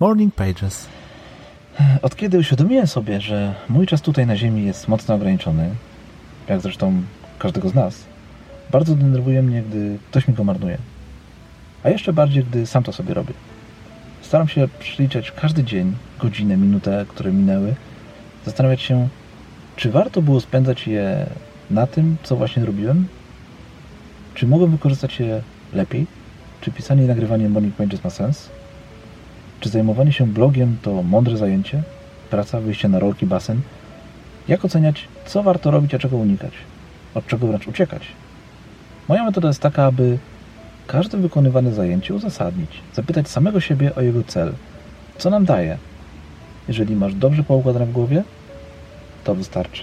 Morning Pages. Od kiedy uświadomiłem sobie, że mój czas tutaj na Ziemi jest mocno ograniczony, jak zresztą każdego z nas, bardzo denerwuje mnie, gdy ktoś mi go marnuje. A jeszcze bardziej, gdy sam to sobie robię. Staram się przeliczać każdy dzień, godzinę, minutę, które minęły, zastanawiać się, czy warto było spędzać je na tym, co właśnie robiłem? Czy mogłem wykorzystać je lepiej? Czy pisanie i nagrywanie Morning Pages ma sens? Czy zajmowanie się blogiem to mądre zajęcie? Praca, wyjście na rolki, basen? Jak oceniać, co warto robić, a czego unikać? Od czego wręcz uciekać? Moja metoda jest taka, aby każde wykonywane zajęcie uzasadnić, zapytać samego siebie o jego cel. Co nam daje? Jeżeli masz dobrze poukładane w głowie, to wystarczy.